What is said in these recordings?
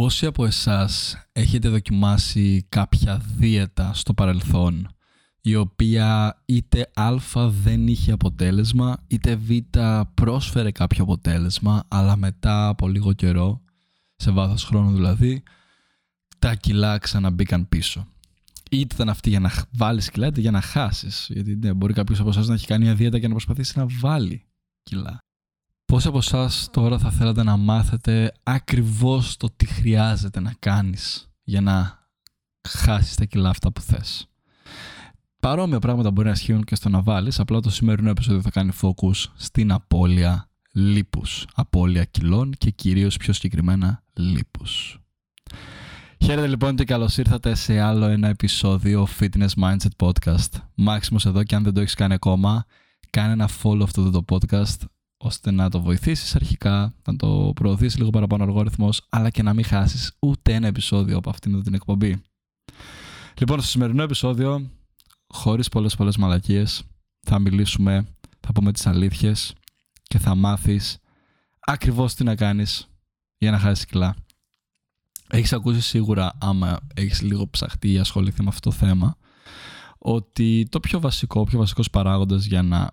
Πόσοι από εσάς έχετε δοκιμάσει κάποια δίαιτα στο παρελθόν η οποία είτε α δεν είχε αποτέλεσμα είτε β πρόσφερε κάποιο αποτέλεσμα αλλά μετά από λίγο καιρό, σε βάθος χρόνου δηλαδή, τα κιλά ξαναμπήκαν πίσω. Είτε ήταν αυτή για να βάλεις κιλά είτε για να χάσεις. Γιατί ναι, μπορεί κάποιος από εσάς να έχει κάνει μια δίαιτα και να προσπαθήσει να βάλει κιλά. Πώς από εσάς τώρα θα θέλατε να μάθετε ακριβώς το τι χρειάζεται να κάνεις για να χάσεις τα κιλά αυτά που θες; Παρόμοια πράγματα μπορεί να ισχύουν και στο να βάλεις, απλά το σημερινό επεισόδιο θα κάνει focus στην απώλεια λίπους, απώλεια κιλών και κυρίως πιο συγκεκριμένα λίπους. Χαίρετε λοιπόν και καλώς ήρθατε σε άλλο ένα επεισόδιο Fitness Mindset Podcast. Μάξιμος εδώ και αν δεν το έχεις κάνει ακόμα, κάνε ένα follow αυτό το podcast ώστε να το βοηθήσεις αρχικά, να το προωθήσεις λίγο παραπάνω αλγόριθμος, αλλά και να μην χάσεις ούτε ένα επεισόδιο από αυτήν εδώ την εκπομπή. Λοιπόν, στο σημερινό επεισόδιο, χωρίς πολλές πολλές μαλακίες, θα μιλήσουμε, θα πούμε τις αλήθειες και θα μάθεις ακριβώς τι να κάνεις για να χάσεις κιλά. Έχεις ακούσει σίγουρα, άμα έχεις λίγο ψαχτεί ή ασχοληθεί με αυτό το θέμα, ότι το πιο βασικό, ο πιο βασικός παράγοντας για να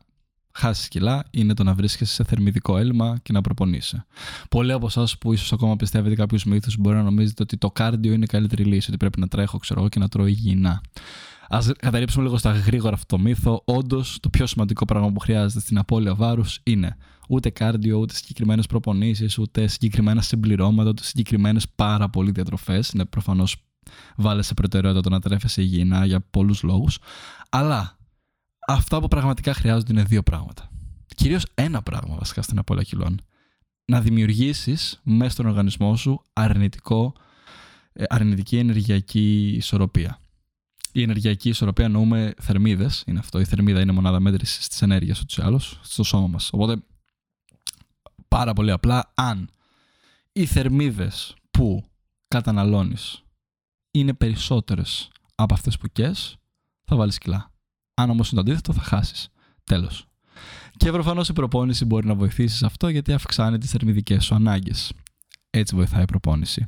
χάσεις κιλά είναι το να βρίσκεσαι σε θερμιδικό έλλειμμα και να προπονείσαι. Πολλοί από εσάς που ίσως ακόμα πιστεύετε κάποιους μύθους μπορεί να νομίζετε ότι το κάρντιο είναι η καλύτερη λύση, ότι πρέπει να τρέχω, ξέρω εγώ, και να τρώω υγιεινά. Α καταρρύψουμε λίγο στα γρήγορα αυτό το μύθο. Όντως, το πιο σημαντικό πράγμα που χρειάζεται στην απώλεια βάρους είναι ούτε κάρντιο, ούτε συγκεκριμένες προπονήσεις, ούτε συγκεκριμένα συμπληρώματα, ούτε συγκεκριμένες πάρα πολλοί διατροφές. Είναι προφανώς βάλε σε προτεραιότητα το να τρέφεσαι υγιεινά για πολλούς λόγους. Αλλά αυτά που πραγματικά χρειάζονται είναι δύο πράγματα. Κυρίως ένα πράγμα βασικά στην απώλεια κιλών. Να δημιουργήσεις μέσα στον οργανισμό σου αρνητικό, ε, αρνητική ενεργειακή ισορροπία. Η ενεργειακή ισορροπία εννοούμε θερμίδες. Είναι αυτό. Η θερμίδα είναι μονάδα μέτρησης της ενέργειας ούτως ή άλλως στο σώμα μας. Οπότε, πάρα πολύ απλά, αν οι θερμίδες που καταναλώνεις είναι περισσότερες από αυτές που κες, θα βάλεις κιλά. Αν όμως είναι το αντίθετο, θα χάσεις. Τέλος. Και προφανώς η προπόνηση μπορεί να βοηθήσει σε αυτό γιατί αυξάνει τις θερμιδικές σου ανάγκες. Έτσι βοηθάει η προπόνηση.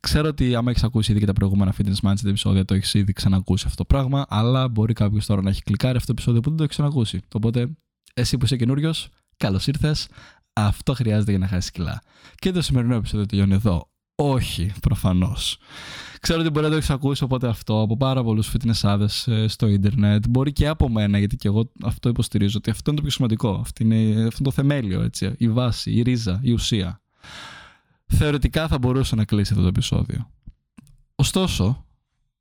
Ξέρω ότι άμα έχεις ακούσει ήδη και τα προηγούμενα fitness mindset επεισόδια, το έχεις ήδη ξανακούσει αυτό το πράγμα, αλλά μπορεί κάποιος τώρα να έχει κλικάρει αυτό το επεισόδιο που δεν το έχει ξανακούσει. Οπότε, εσύ που είσαι καινούριος, καλώς ήρθες. Αυτό χρειάζεται για να χάσεις κιλά. Και το σημερινό επεισόδιο τελειώνει εδώ. Όχι, προφανώς. Ξέρω ότι μπορεί να το έχεις ακούσει οπότε αυτό από πάρα πολλούς fitnessάδε ε, στο Ιντερνετ. Μπορεί και από μένα, γιατί και εγώ αυτό υποστηρίζω. Ότι αυτό είναι το πιο σημαντικό. Αυτό είναι, αυτό είναι το θεμέλιο, έτσι. Η βάση, η ρίζα, η ουσία. Θεωρητικά θα μπορούσε να κλείσει αυτό το επεισόδιο. Ωστόσο,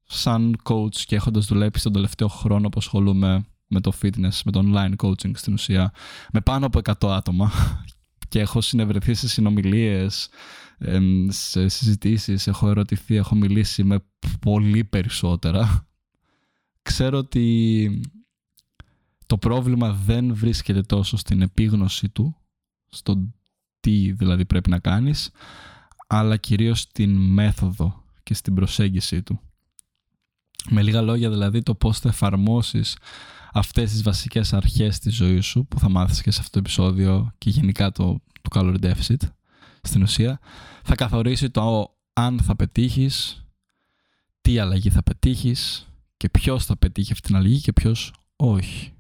σαν coach και έχοντας δουλέψει τον τελευταίο χρόνο που ασχολούμαι με το fitness, με το online coaching στην ουσία, με πάνω από 100 άτομα και έχω συνευρεθεί σε συνομιλίες, σε συζητήσεις, έχω ερωτηθεί, έχω μιλήσει με πολύ περισσότερα. Ξέρω ότι το πρόβλημα δεν βρίσκεται τόσο στην επίγνωση του, στο τι δηλαδή πρέπει να κάνεις, αλλά κυρίως στην μέθοδο και στην προσέγγιση του. Με λίγα λόγια δηλαδή το πώς θα εφαρμόσεις αυτές τις βασικές αρχές της ζωής σου που θα μάθεις και σε αυτό το επεισόδιο και γενικά το, το calorie deficit στην ουσία θα καθορίσει το αν θα πετύχεις, τι αλλαγή θα πετύχεις και ποιος θα πετύχει αυτή την αλλαγή και ποιος όχι.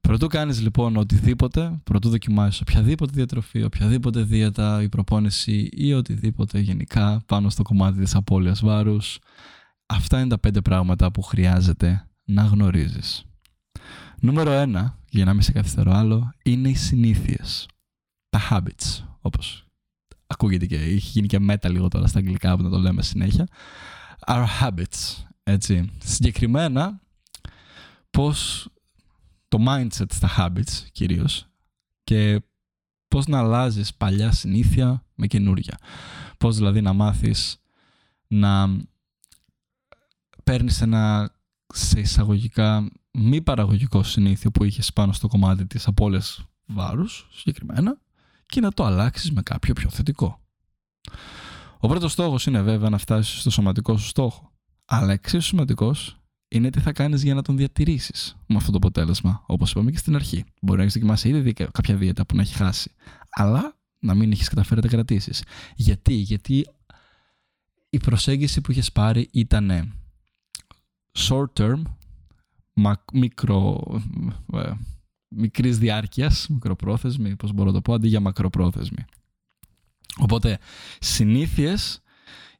Πρωτού κάνεις λοιπόν οτιδήποτε, πρωτού δοκιμάσεις οποιαδήποτε διατροφή, οποιαδήποτε δίαιτα ή προπόνηση ή οτιδήποτε γενικά πάνω στο κομμάτι της απώλειας βάρους, αυτά είναι τα πέντε πράγματα που χρειάζεται να γνωρίζεις. Νούμερο ένα, για να μην σε καθυστερώ άλλο, είναι οι συνήθειες. Τα habits, όπως ακούγεται και έχει γίνει και μέτα λίγο τώρα στα αγγλικά που να το λέμε συνέχεια. Our habits, έτσι. Συγκεκριμένα, πώς το mindset στα habits κυρίως και πώς να αλλάζεις παλιά συνήθεια με καινούρια. Πώς δηλαδή να μάθεις να παίρνεις ένα σε εισαγωγικά μη παραγωγικό συνήθειο που είχες πάνω στο κομμάτι της απώλειας βάρους συγκεκριμένα και να το αλλάξεις με κάποιο πιο θετικό. Ο πρώτος στόχος είναι βέβαια να φτάσεις στο σωματικό σου στόχο. Αλλά εξίσου σημαντικός είναι τι θα κάνεις για να τον διατηρήσεις με αυτό το αποτέλεσμα. Όπως είπαμε και στην αρχή. Μπορεί να έχεις δοκιμάσει ήδη κάποια δίαιτα που να έχει χάσει. Αλλά να μην έχεις καταφέρει να τα κρατήσεις. Γιατί, Γιατί η προσέγγιση που είχες πάρει ήταν short term, μικρο, ε, μικρής διάρκειας, μικροπρόθεσμη, πώς μπορώ να το πω, αντί για μακροπρόθεσμη. Οπότε, συνήθειες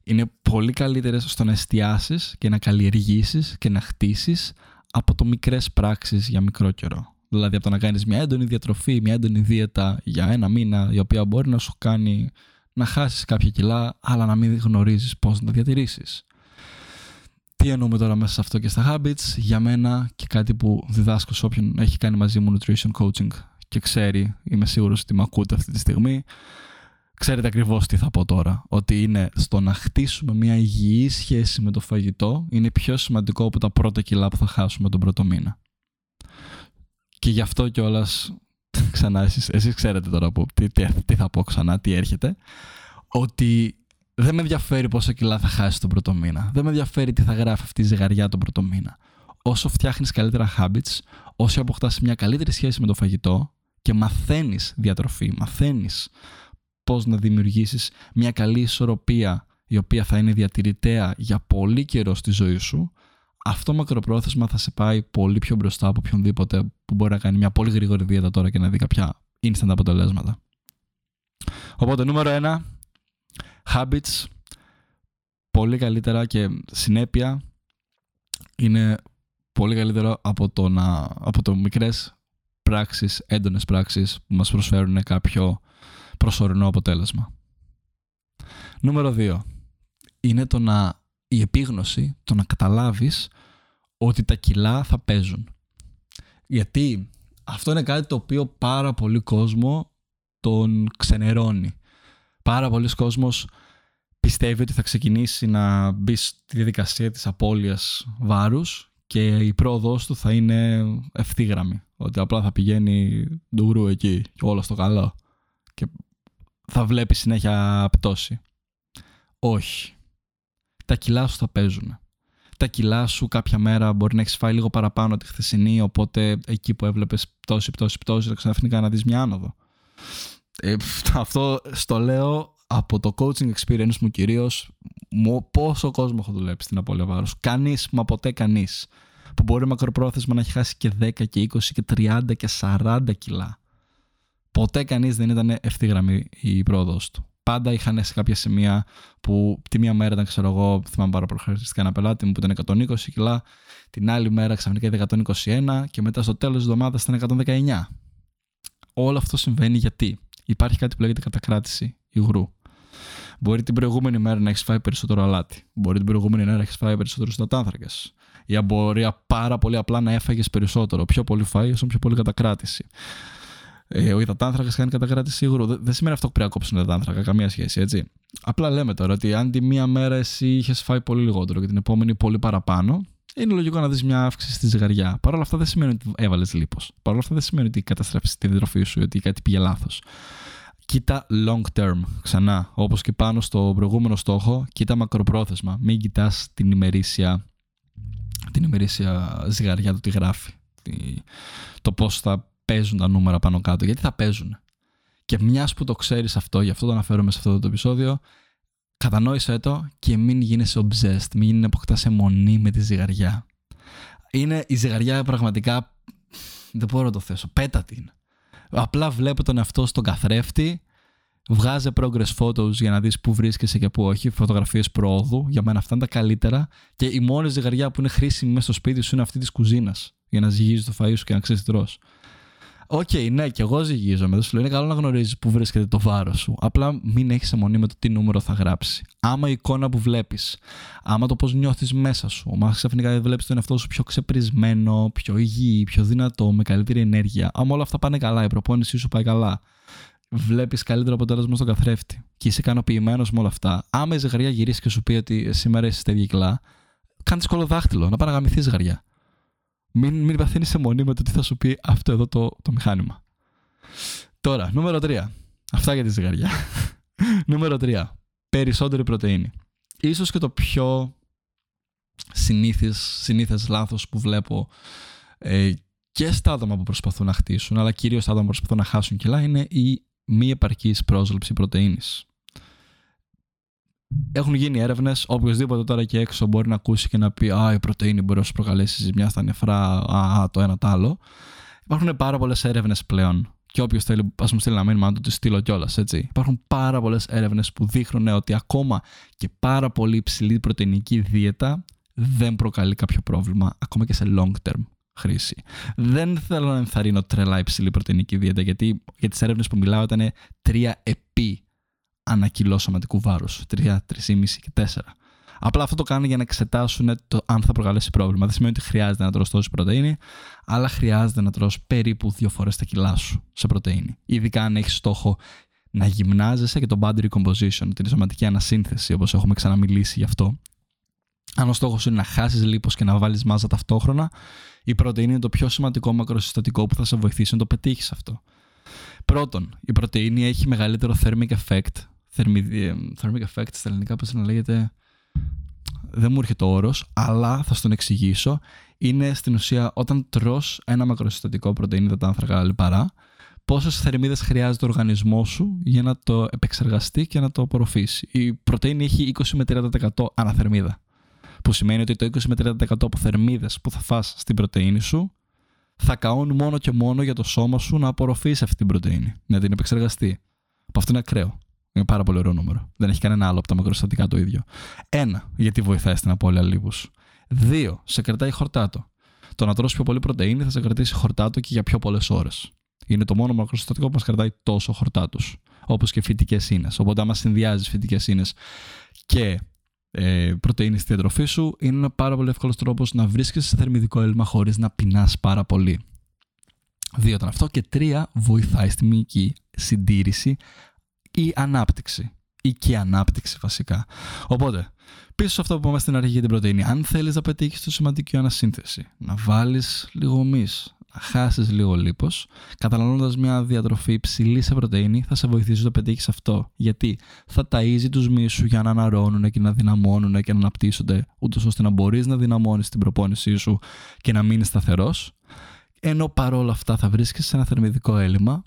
είναι πολύ καλύτερες στο να εστιάσεις και να καλλιεργήσεις και να χτίσεις από το μικρές πράξεις για μικρό καιρό. Δηλαδή από το να κάνεις μια έντονη διατροφή, μια έντονη δίαιτα για ένα μήνα, η οποία μπορεί να σου κάνει να χάσεις κάποια κιλά, αλλά να μην γνωρίζεις πώς να τα διατηρήσεις. Τι εννοούμε τώρα μέσα σε αυτό και στα habits, για μένα και κάτι που διδάσκω σε όποιον έχει κάνει μαζί μου nutrition coaching και ξέρει, είμαι σίγουρος ότι με ακούτε αυτή τη στιγμή, ξέρετε ακριβώς τι θα πω τώρα. Ότι είναι στο να χτίσουμε μια υγιή σχέση με το φαγητό είναι πιο σημαντικό από τα πρώτα κιλά που θα χάσουμε τον πρώτο μήνα. Και γι' αυτό κιόλας. Ξανά, εσείς, εσείς ξέρετε τώρα που, τι, τι, θα πω ξανά, τι έρχεται. Ότι δεν με ενδιαφέρει πόσα κιλά θα χάσει τον πρώτο μήνα. Δεν με ενδιαφέρει τι θα γράφει αυτή η ζυγαριά τον πρώτο μήνα. Όσο φτιάχνεις καλύτερα habits, όσο αποκτάς μια καλύτερη σχέση με το φαγητό και μαθαίνεις διατροφή, μαθαίνεις πώς να δημιουργήσεις μια καλή ισορροπία η οποία θα είναι διατηρητέα για πολύ καιρό στη ζωή σου, αυτό μακροπρόθεσμα θα σε πάει πολύ πιο μπροστά από οποιονδήποτε που μπορεί να κάνει μια πολύ γρήγορη δίαιτα τώρα και να δει κάποια instant αποτελέσματα. Οπότε νούμερο ένα, habits, πολύ καλύτερα και συνέπεια είναι πολύ καλύτερο από το, να, από το μικρές πράξεις, έντονες πράξεις που μας προσφέρουν κάποιο προσωρινό αποτέλεσμα. Νούμερο 2. Είναι το να η επίγνωση, το να καταλάβεις ότι τα κιλά θα παίζουν. Γιατί αυτό είναι κάτι το οποίο πάρα πολύ κόσμο τον ξενερώνει. Πάρα πολλοί κόσμος πιστεύει ότι θα ξεκινήσει να μπει στη διαδικασία της απώλειας βάρους και η πρόοδος του θα είναι ευθύγραμμη. Ότι απλά θα πηγαίνει ντουρού εκεί και όλο στο καλό. Και θα βλέπει συνέχεια πτώση. Όχι. Τα κιλά σου θα παίζουν. Τα κιλά σου κάποια μέρα μπορεί να έχεις φάει λίγο παραπάνω τη χθεσινή, οπότε εκεί που έβλεπες πτώση, πτώση, πτώση, θα ξαφνικά να δεις μια άνοδο. Ε, αυτό στο λέω από το coaching experience μου κυρίως. Πόσο κόσμο έχω δουλέψει στην απώλεια βάρους. Κανείς, μα ποτέ κανείς. Που μπορεί μακροπρόθεσμα να έχει χάσει και 10 και 20 και 30 και 40 κιλά ποτέ κανείς δεν ήταν ευθύγραμμη η πρόοδος του. Πάντα είχαν σε κάποια σημεία που τη μία μέρα ήταν, ξέρω εγώ, θυμάμαι πάρα πολύ χαρακτηριστικά ένα πελάτη μου που ήταν 120 κιλά, την άλλη μέρα ξαφνικά ήταν 121 και μετά στο τέλος της εβδομάδας ήταν 119. Όλο αυτό συμβαίνει γιατί; Υπάρχει κάτι που λέγεται κατακράτηση υγρού. Μπορεί την προηγούμενη μέρα να έχεις φάει περισσότερο αλάτι. Μπορεί την προηγούμενη μέρα να έχεις φάει περισσότερο υδατάνθρακε. Ή μπορεί πάρα πολύ απλά να έφαγες περισσότερο. Πιο πολύ φάει, όσο πιο πολύ κατακράτηση. Ε, ο υδατάνθρακας κάνει κατακράτηση σίγουρο. Δεν, σημαίνει αυτό που πρέπει να κόψουν υδατάνθρακα, καμία σχέση, έτσι. Απλά λέμε τώρα ότι αν τη μία μέρα εσύ είχες φάει πολύ λιγότερο και την επόμενη πολύ παραπάνω, είναι λογικό να δεις μια αύξηση στη ζυγαριά. Παρ' όλα αυτά δεν σημαίνει ότι έβαλες λίπος. Παρ' όλα αυτά δεν σημαίνει ότι καταστρέφεις τη διατροφή σου ή ότι κάτι πήγε λάθος. Κοίτα long term, ξανά, όπως και πάνω στο προηγούμενο στόχο, κοίτα μακροπρόθεσμα. Μην κοιτάς την ημερήσια, την ημερήσια ζυγαριά του τι γράφει. Το πώς θα παίζουν τα νούμερα πάνω κάτω. Γιατί θα παίζουν. Και μιας που το ξέρεις αυτό, γι' αυτό το αναφέρομαι σε αυτό το επεισόδιο, κατανόησέ το και μην γίνεσαι obsessed, μην αποκτά μονή με τη ζυγαριά. Είναι η ζυγαριά πραγματικά. Δεν μπορώ να το θέσω. Πέτα την. Απλά βλέπω τον εαυτό στον καθρέφτη, βγάζε progress photos για να δεις πού βρίσκεσαι και πού όχι, φωτογραφίες προόδου, για μένα αυτά είναι τα καλύτερα και η μόνη ζυγαριά που είναι χρήσιμη μέσα στο σπίτι σου είναι αυτή της κουζίνας για να ζυγίζεις το φαΐ σου και να ξέρεις τι τρως. OK, okay, ναι, και εγώ ζυγίζομαι. Δεν σου λέω είναι καλό να γνωρίζεις πού βρίσκεται το βάρος σου. Απλά μην έχεις εμμονή με το τι νούμερο θα γράψει. Άμα η εικόνα που βλέπεις, άμα το πώς νιώθεις μέσα σου, άμα ξαφνικά βλέπεις τον εαυτό σου πιο ξεπρησμένο, πιο υγιή, πιο δυνατό, με καλύτερη ενέργεια, άμα όλα αυτά πάνε καλά, η προπόνησή σου πάει καλά, βλέπεις καλύτερο αποτέλεσμα στον καθρέφτη και είσαι ικανοποιημένος με όλα αυτά, άμα η ζυγαριά γυρίσει και σου πει ότι σήμερα είσαι στα κιλά, κάνει κολοδάχτυλο, να παραγαμηθείς ζυγαριά. Μην, μην παθαίνεις μονή με το τι θα σου πει αυτό εδώ το, το μηχάνημα. Τώρα, νούμερο 3. Αυτά για τη ζυγαριά. νούμερο 3. Περισσότερη πρωτεΐνη. Ίσως και το πιο συνήθις, συνήθες λάθος που βλέπω ε, και στα άτομα που προσπαθούν να χτίσουν, αλλά κυρίως στα άτομα που προσπαθούν να χάσουν κιλά, είναι η μη επαρκής πρόσληψη πρωτεΐνης. Έχουν γίνει έρευνες. Οποιοδήποτε τώρα και έξω μπορεί να ακούσει και να πει Α, η πρωτενη μπορεί να σου προκαλέσει ζημιά στα νεφρά, α, το ένα το άλλο. Υπάρχουν πάρα πολλές έρευνες πλέον. Και όποιος θέλει, ας μου στείλει ένα μήνυμα, να το τη στείλω κιόλας. Υπάρχουν πάρα πολλές έρευνες που δείχνουν ότι ακόμα και πάρα πολύ υψηλή πρωτεϊνική δίαιτα δεν προκαλεί κάποιο πρόβλημα, ακόμα και σε long term χρήση. Δεν θέλω να ενθαρρύνω τρελά υψηλή πρωτεϊνική δίαιτα, γιατί για τις έρευνες που μιλάω ήταν 3 επί ανακυλό σωματικού βάρους. 3, 3,5 και 4. Απλά αυτό το κάνουν για να εξετάσουν το αν θα προκαλέσει πρόβλημα. Δεν σημαίνει ότι χρειάζεται να τρως τόση πρωτενη, αλλά χρειάζεται να τρως περίπου δύο φορές τα κιλά σου σε πρωτενη. Ειδικά αν έχεις στόχο να γυμνάζεσαι και το body recomposition, την σωματική ανασύνθεση, όπως έχουμε ξαναμιλήσει γι' αυτό. Αν ο στόχος είναι να χάσεις λίπος και να βάλεις μάζα ταυτόχρονα, η πρωτενη είναι το πιο σημαντικό μακροσυστατικό που θα σε βοηθήσει να το πετύχεις αυτό. Πρώτον, η πρωτενη έχει μεγαλύτερο thermic effect. Thermic effect στα ελληνικά, πώς να λέγεται. Δεν μου έρχεται ο όρος, αλλά θα στον εξηγήσω. Είναι στην ουσία όταν τρως ένα μακροσυστατικό πρωτενη, τα άνθρακα λιπαρά, πόσες θερμίδες χρειάζεται ο οργανισμός σου για να το επεξεργαστεί και να το απορροφήσει. Η πρωτενη έχει 20 με 30% αναθερμίδα που σημαίνει ότι το 20 με 30% από θερμίδες που θα φας στην πρωτεΐνη σου θα καούν μόνο και μόνο για το σώμα σου να απορροφήσει αυτή την πρωτεΐνη, να την επεξεργαστεί. Από αυτό είναι ακραίο. Είναι πάρα πολύ ωραίο νούμερο. Δεν έχει κανένα άλλο από τα μακροστατικά το ίδιο. Ένα, γιατί βοηθάει στην απώλεια λίπους. Δύο, σε κρατάει χορτάτο. Το να τρώσει πιο πολύ πρωτενη θα σε κρατήσει χορτάτο και για πιο πολλές ώρες. Είναι το μόνο μακροστατικό που μας κρατάει τόσο χορτάτους. Όπως και φυτικές ίνες. Οπότε, άμα συνδυάζεις φυτικές ίνες και ε, πρωτεΐνη στη διατροφή σου, είναι ένα πάρα πολύ εύκολος τρόπος να βρίσκεσαι σε θερμιδικό έλλειμμα χωρίς να πεινάς πάρα πολύ. Δύο ήταν αυτό. Και τρία, βοηθάει στη μυϊκή συντήρηση ή ανάπτυξη. Ή και ανάπτυξη βασικά. Οπότε, πίσω σε αυτό που είπαμε στην αρχή για την πρωτεΐνη, αν θέλεις να πετύχεις το σημαντική ανασύνθεση, να βάλεις λίγο μυς, χάσεις λίγο λίπος, καταναλώνοντας μια διατροφή υψηλή σε πρωτενη, θα σε βοηθήσει να πετύχεις αυτό. Γιατί θα ταΐζει τους μίσου για να αναρώνουν και να δυναμώνουν και να αναπτύσσονται, ούτως ώστε να μπορείς να δυναμώνεις την προπόνησή σου και να μείνεις σταθερός. Ενώ παρόλα αυτά θα βρίσκεσαι σε ένα θερμιδικό έλλειμμα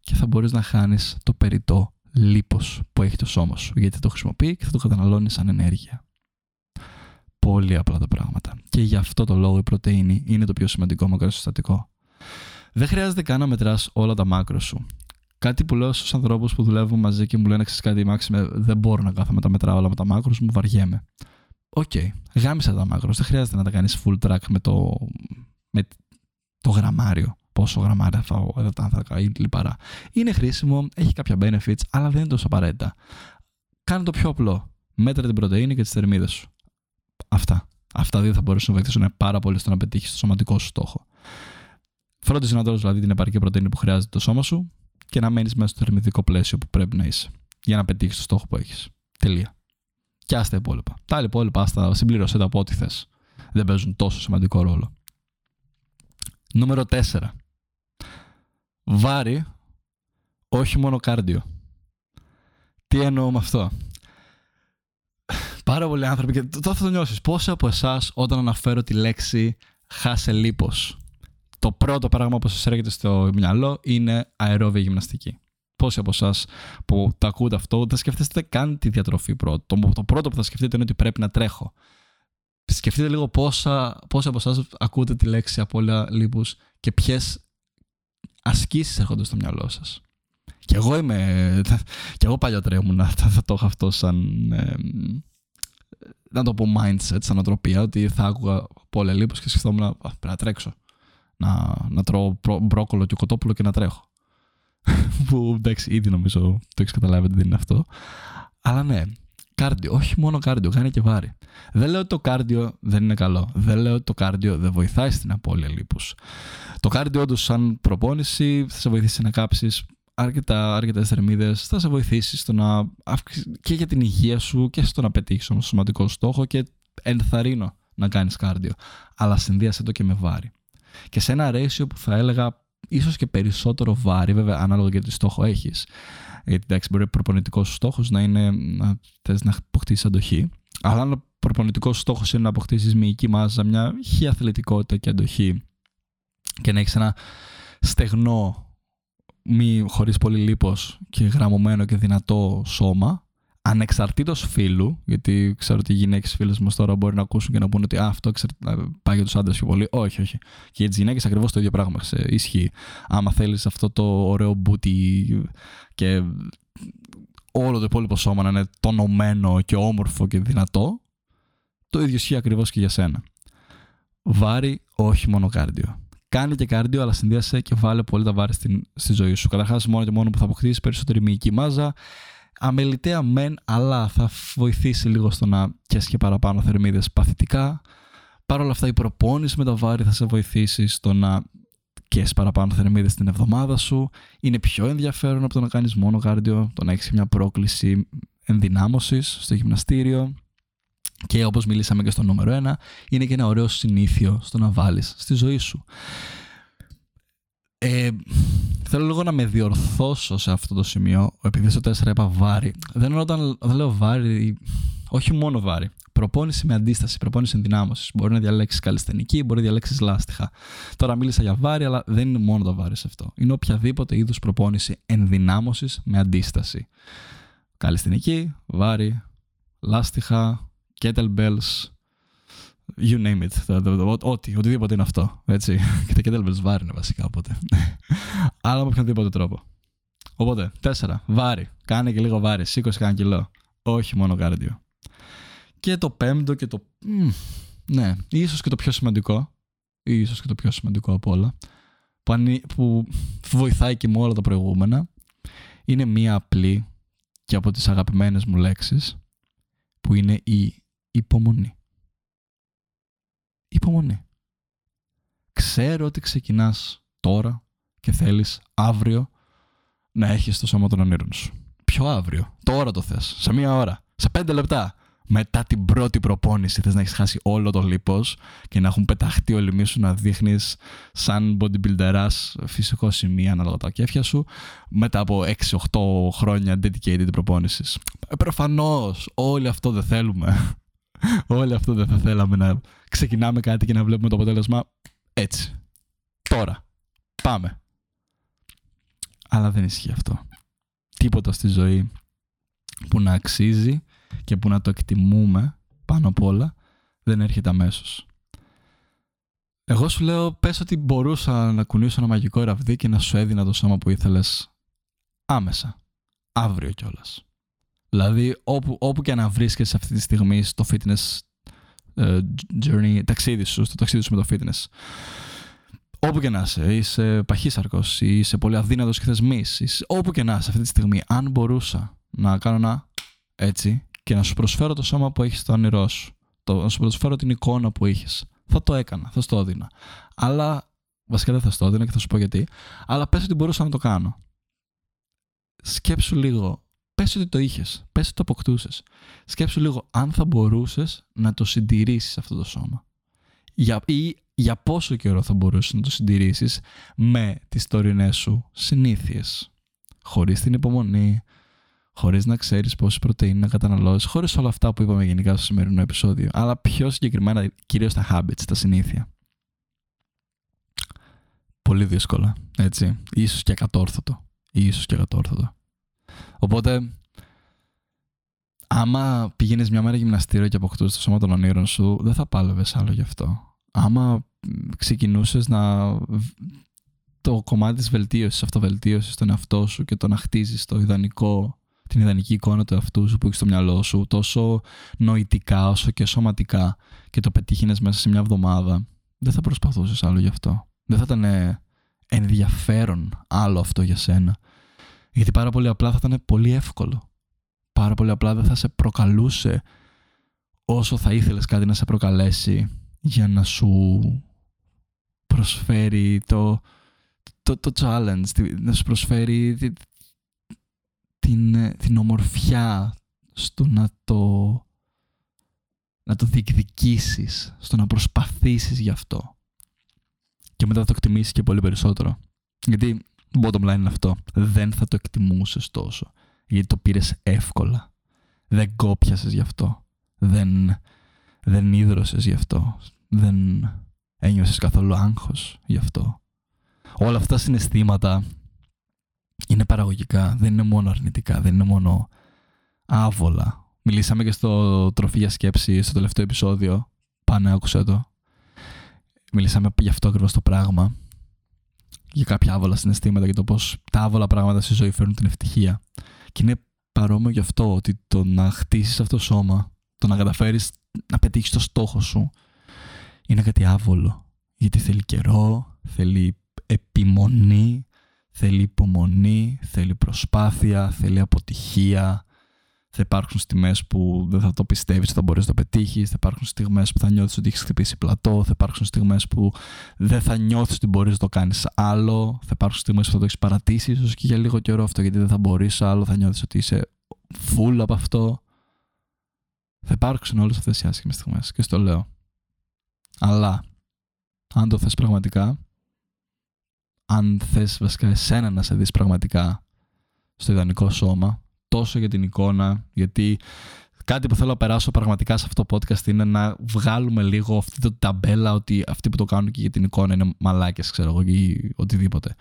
και θα μπορείς να χάνεις το περιττό λίπος που έχει το σώμα σου, γιατί το χρησιμοποιεί και θα το καταναλώνει σαν ενέργεια πολύ απλά τα πράγματα. Και γι' αυτό το λόγο η πρωτεΐνη είναι το πιο σημαντικό μακροσυστατικό. Δεν χρειάζεται καν να μετράς όλα τα μάκρο σου. Κάτι που λέω στους ανθρώπους που δουλεύουν μαζί και μου λένε: Ξέρεις κάτι, Μάξιμε, δεν μπορώ να κάθομαι τα μετράω όλα με τα μάκρος μου, βαριέμαι. OK, okay. γάμησέ τα macros. Δεν χρειάζεται να τα κάνεις full track με το, με το γραμμάριο. Πόσο γραμμάρια θα εδώ τα άνθρακα ή λιπαρά. Είναι χρήσιμο, έχει κάποια benefits, αλλά δεν είναι τόσο απαραίτητα. Κάνε το πιο απλό. Μέτρε την πρωτεΐνη και τις θερμίδες σου. Αυτά. Αυτά δύο θα μπορούσαν να βοηθήσουν πάρα πολύ στο να πετύχεις το σωματικό σου στόχο. Φρόντισε να δώσεις δηλαδή την επαρκή πρωτεΐνη που χρειάζεται το σώμα σου και να μένεις μέσα στο θερμιδικό πλαίσιο που πρέπει να είσαι για να πετύχεις το στόχο που έχεις. Τελεία. Και άστα υπόλοιπα. Τα άλλα υπόλοιπα, άστα συμπλήρωσέ τα από ό,τι θες. Δεν παίζουν τόσο σημαντικό ρόλο. Νούμερο 4. Βάρη, όχι μόνο κάρδιο. Τι εννοώ με αυτό; Πάρα πολλοί άνθρωποι και τώρα θα το νιώσεις. Πόσοι από εσάς, όταν αναφέρω τη λέξη χάσε λίπος, το πρώτο πράγμα που σας έρχεται στο μυαλό είναι αερόβια γυμναστική. Πόσοι από εσάς που τα ακούτε αυτό, δεν σκεφτείτε καν τη διατροφή πρώτο. Το, το πρώτο που θα σκεφτείτε είναι ότι πρέπει να τρέχω. Σκεφτείτε λίγο πόσα, πόσοι από εσάς ακούτε τη λέξη απώλεια λίπους και ποιες ασκήσεις έρχονται στο μυαλό σας. Και εγώ είμαι. Και εγώ παλιότερα ήμουν. Θα, το έχω αυτό σαν να το πω mindset, σαν οτροπία, ότι θα άκουγα πολύ λίπος και σκεφτόμουν πρέπει να τρέξω. Να, να τρώω μπρόκολο και κοτόπουλο και να τρέχω. που εντάξει, ήδη νομίζω το έχεις καταλάβει ότι δεν είναι αυτό. Αλλά ναι, κάρντιο, όχι μόνο κάρντιο, κάνει και βάρη. Δεν λέω ότι το κάρντιο δεν είναι καλό. Δεν λέω ότι το κάρντιο δεν βοηθάει στην απώλεια λίπους. Το κάρντιο όντως σαν προπόνηση θα σε βοηθήσει να κάψεις αρκετά, αρκετές θερμίδες θα σε βοηθήσει στο να και για την υγεία σου και στο να πετύχεις τον σωματικό στόχο και ενθαρρύνω να κάνεις κάρδιο. Αλλά συνδύασε το και με βάρη. Και σε ένα ratio που θα έλεγα ίσως και περισσότερο βάρη, βέβαια ανάλογα για τι στόχο έχεις. Γιατί εντάξει, μπορεί ο προπονητικός σου στόχος να είναι να θες να αποκτήσεις αντοχή. Αλλά αν ο προπονητικός στόχος είναι να αποκτήσεις μυϊκή μάζα, μια χι αθλητικότητα και αντοχή και να έχεις ένα στεγνό μη χωρίς πολύ λίπος και γραμμωμένο και δυνατό σώμα, ανεξαρτήτως φίλου, γιατί ξέρω ότι οι γυναίκες φίλες μας τώρα μπορεί να ακούσουν και να πούνε ότι αυτό πάει για τους άντρες πιο πολύ. Όχι, όχι. Και για τις γυναίκες ακριβώς το ίδιο πράγμα ισχύει. Άμα θέλεις αυτό το ωραίο μπούτι και όλο το υπόλοιπο σώμα να είναι τονωμένο και όμορφο και δυνατό, το ίδιο ισχύει ακριβώς και για σένα. Βάρη, όχι μόνο κάρδιο. Κάνει και κάρδιο, αλλά συνδύασε και βάλε πολύ τα βάρη στην, στη ζωή σου. Καταρχάς, μόνο και μόνο που θα αποκτήσεις περισσότερη μυϊκή μάζα, αμεληταία μεν, αλλά θα βοηθήσει λίγο στο να πιάσεις και παραπάνω θερμίδες παθητικά. Παρ' όλα αυτά, η προπόνηση με τα βάρη θα σε βοηθήσει στο να και παραπάνω θερμίδες την εβδομάδα σου. Είναι πιο ενδιαφέρον από το να κάνεις μόνο κάρδιο, το να έχεις μια πρόκληση ενδυνάμωσης στο γυμναστήριο. Και όπως μιλήσαμε και στο νούμερο 1, είναι και ένα ωραίο συνήθειο στο να βάλεις στη ζωή σου. Ε, θέλω λίγο να με διορθώσω σε αυτό το σημείο, επειδή στο 4 είπα βάρη. Δεν, όταν, δεν λέω βάρη, όχι μόνο βάρη. Προπόνηση με αντίσταση, προπόνηση ενδυνάμωσης. Μπορεί να διαλέξεις καλλιστενική, μπορεί να διαλέξεις λάστιχα. Τώρα μίλησα για βάρη, αλλά δεν είναι μόνο το βάρη σε αυτό. Είναι οποιαδήποτε είδους προπόνηση ενδυνάμωσης με αντίσταση. Καλλιστενική, βάρη, λάστιχα, kettlebells, you name it. Ό,τι, οτιδήποτε είναι αυτό. Έτσι. Και τα kettlebells βάρη είναι βασικά οπότε. Αλλά με οποιονδήποτε τρόπο. Οπότε, τέσσερα. Βάρη. Κάνε και λίγο βάρη. Σήκωσε κανένα κιλό. Όχι μόνο κάρδιο. Και το πέμπτο και το. ναι, ίσως και το πιο σημαντικό. Ίσως και το πιο σημαντικό από όλα. Που, που βοηθάει και με όλα τα προηγούμενα. Είναι μία απλή και από τις αγαπημένες μου λέξεις που είναι η υπομονή. Υπομονή. Ξέρω ότι ξεκινάς τώρα και θέλεις αύριο να έχεις το σώμα των ονείρων σου. Ποιο αύριο; Τώρα το θες. Σε μία ώρα. Σε πέντε λεπτά. Μετά την πρώτη προπόνηση θες να έχεις χάσει όλο το λίπος και να έχουν πεταχτεί όλοι σου να δείχνεις σαν bodybuilderάς φυσικό σημείο ανάλογα τα κέφια σου μετά από 6-8 χρόνια dedicated προπόνησης. Ε, προφανώς όλοι αυτό δεν θέλουμε. Όλοι αυτό δεν θα θέλαμε να ξεκινάμε κάτι και να βλέπουμε το αποτέλεσμα έτσι. Τώρα. Πάμε. Αλλά δεν ισχύει αυτό. Τίποτα στη ζωή που να αξίζει και που να το εκτιμούμε πάνω απ' όλα δεν έρχεται αμέσως. Εγώ σου λέω πες ότι μπορούσα να κουνήσω ένα μαγικό ραβδί και να σου έδινα το σώμα που ήθελες άμεσα. Αύριο κιόλας. Δηλαδή όπου, όπου και να βρίσκεσαι αυτή τη στιγμή στο fitness uh, journey, ταξίδι σου, στο ταξίδι σου με το fitness. Όπου και να είσαι, είσαι παχύσαρκος, είσαι πολύ αδύνατος και θεσμής, όπου και να είσαι αυτή τη στιγμή, αν μπορούσα να κάνω ένα έτσι και να σου προσφέρω το σώμα που έχεις στο όνειρό σου, το, να σου προσφέρω την εικόνα που έχεις, θα το έκανα, θα στο έδινα. Αλλά, βασικά δεν θα στο έδινα και θα σου πω γιατί, αλλά πες ότι μπορούσα να το κάνω. Σκέψου λίγο Πες ότι το είχες, πες ότι το αποκτούσες. Σκέψου λίγο αν θα μπορούσες να το συντηρήσεις αυτό το σώμα. Για, ή για πόσο καιρό θα μπορούσες να το συντηρήσεις με τις τωρινές σου συνήθειες. Χωρίς την υπομονή, χωρίς να ξέρεις πόση πρωτεΐνη να καταναλώσεις, χωρίς όλα αυτά που είπαμε γενικά στο σημερινό επεισόδιο, αλλά πιο συγκεκριμένα κυρίως τα habits, τα συνήθεια. Πολύ δύσκολα, έτσι. Ίσως και ακατόρθωτο. Ίσως και ακατόρθωτο. Οπότε, άμα πήγαινες μια μέρα γυμναστήριο και αποκτούσες το σώμα των ονείρων σου, δεν θα πάλευες άλλο γι' αυτό. Άμα ξεκινούσες να. το κομμάτι της βελτίωσης, αυτοβελτίωσης στον εαυτό σου και το να χτίζεις το ιδανικό, την ιδανική εικόνα του εαυτού σου που έχεις στο μυαλό σου, τόσο νοητικά όσο και σωματικά, και το πετύχει μέσα σε μια εβδομάδα, δεν θα προσπαθούσες άλλο γι' αυτό. Δεν θα ήταν ενδιαφέρον άλλο αυτό για σένα. Γιατί πάρα πολύ απλά θα ήταν πολύ εύκολο. Πάρα πολύ απλά δεν θα σε προκαλούσε όσο θα ήθελες κάτι να σε προκαλέσει για να σου προσφέρει το, το, το challenge, να σου προσφέρει την, την ομορφιά στο να το, να το διεκδικήσεις, στο να προσπαθήσεις γι' αυτό. Και μετά θα το εκτιμήσεις και πολύ περισσότερο. Γιατί bottom line είναι αυτό. Δεν θα το εκτιμούσες τόσο. Γιατί το πήρες εύκολα. Δεν κόπιασες γι' αυτό. Δεν, δεν ίδρωσες γι' αυτό. Δεν ένιωσες καθόλου άγχος γι' αυτό. Όλα αυτά συναισθήματα είναι παραγωγικά. Δεν είναι μόνο αρνητικά. Δεν είναι μόνο άβολα. Μιλήσαμε και στο τροφή για σκέψη στο τελευταίο επεισόδιο. Πάνε, άκουσε το. Μιλήσαμε γι' αυτό ακριβώς το πράγμα. Για κάποια άβολα συναισθήματα και το πώς τα άβολα πράγματα στη ζωή φέρνουν την ευτυχία. Και είναι παρόμοιο γι' αυτό ότι το να χτίσεις αυτό το σώμα, το να καταφέρεις να πετύχεις το στόχο σου, είναι κάτι άβολο. Γιατί θέλει καιρό, θέλει επιμονή, θέλει υπομονή, θέλει προσπάθεια, θέλει αποτυχία. Θα υπάρξουν στιγμές που δεν θα το πιστεύεις ότι θα μπορείς να το πετύχεις. Θα υπάρξουν στιγμές που θα νιώθεις ότι έχεις χτυπήσει πλατό. Θα υπάρξουν στιγμές που δεν θα νιώθεις ότι μπορείς να το κάνεις άλλο. Θα υπάρξουν στιγμές που θα το έχεις παρατήσει, ίσως και για λίγο καιρό αυτό, γιατί δεν θα μπορείς άλλο. Θα νιώθεις ότι είσαι full από αυτό. Θα υπάρξουν όλες αυτές οι άσχημες στιγμές και στο λέω. Αλλά αν το θες πραγματικά, αν θες βασικά εσένα να σε δεις πραγματικά στο ιδανικό σώμα, τόσο για την εικόνα, γιατί κάτι που θέλω να περάσω πραγματικά σε αυτό το podcast είναι να βγάλουμε λίγο αυτή το ταμπέλα ότι αυτοί που το κάνουν και για την εικόνα είναι μαλάκες, ξέρω εγώ, ή οτιδήποτε.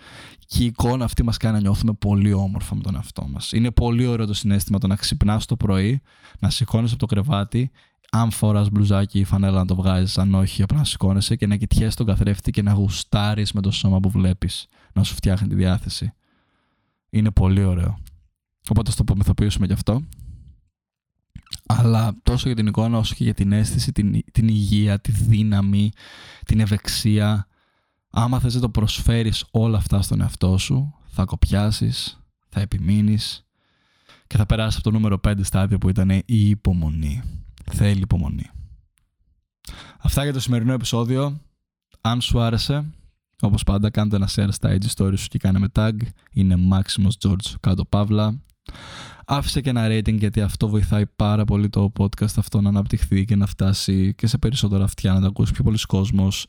Και η εικόνα αυτή μας κάνει να νιώθουμε πολύ όμορφα με τον εαυτό μας. Είναι πολύ ωραίο το συνέστημα το να ξυπνάς το πρωί, να σηκώνεις από το κρεβάτι αν φοράς μπλουζάκι ή φανέλα να το βγάζεις, αν όχι, απλά να σηκώνεσαι και να κοιτιέσαι τον καθρέφτη και να γουστάρεις με το σώμα που βλέπεις. Να σου φτιάχνει τη διάθεση. Είναι πολύ ωραίο. Οπότε στο απομυθοποιήσουμε γι' αυτό. Αλλά τόσο για την εικόνα όσο και για την αίσθηση, την, την υγεία, τη δύναμη, την ευεξία. Άμα θες να το προσφέρεις όλα αυτά στον εαυτό σου, θα κοπιάσεις, θα επιμείνεις και θα περάσεις από το νούμερο 5 στάδιο που ήταν η υπομονή. Θέλει υπομονή. Αυτά για το σημερινό επεισόδιο. Αν σου άρεσε, όπως πάντα κάντε ένα share στα IG stories σου και κάνε με tag. Είναι Maximus George κάτω παύλα. Άφησε και ένα rating γιατί αυτό βοηθάει πάρα πολύ το podcast αυτό να αναπτυχθεί και να φτάσει και σε περισσότερα αυτιά, να το ακούσει πιο πολλοί κόσμος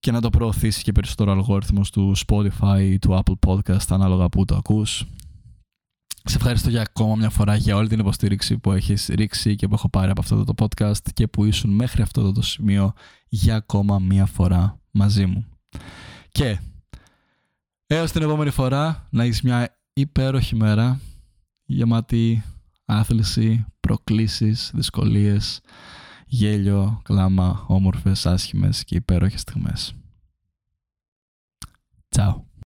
και να το προωθήσει και περισσότερο αλγόριθμος του Spotify ή του Apple Podcast ανάλογα που το ακούς. Σε ευχαριστώ για ακόμα μια φορά για όλη την υποστήριξη που έχεις ρίξει και που έχω πάρει από αυτό το podcast και που ήσουν μέχρι αυτό το σημείο για ακόμα μια φορά μαζί μου. Και έως την επόμενη φορά να έχεις μια υπέροχη μέρα γεμάτη άθληση, προκλήσεις, δυσκολίες, γέλιο, κλάμα, όμορφες, άσχημες και υπέροχες στιγμές. Τσάου.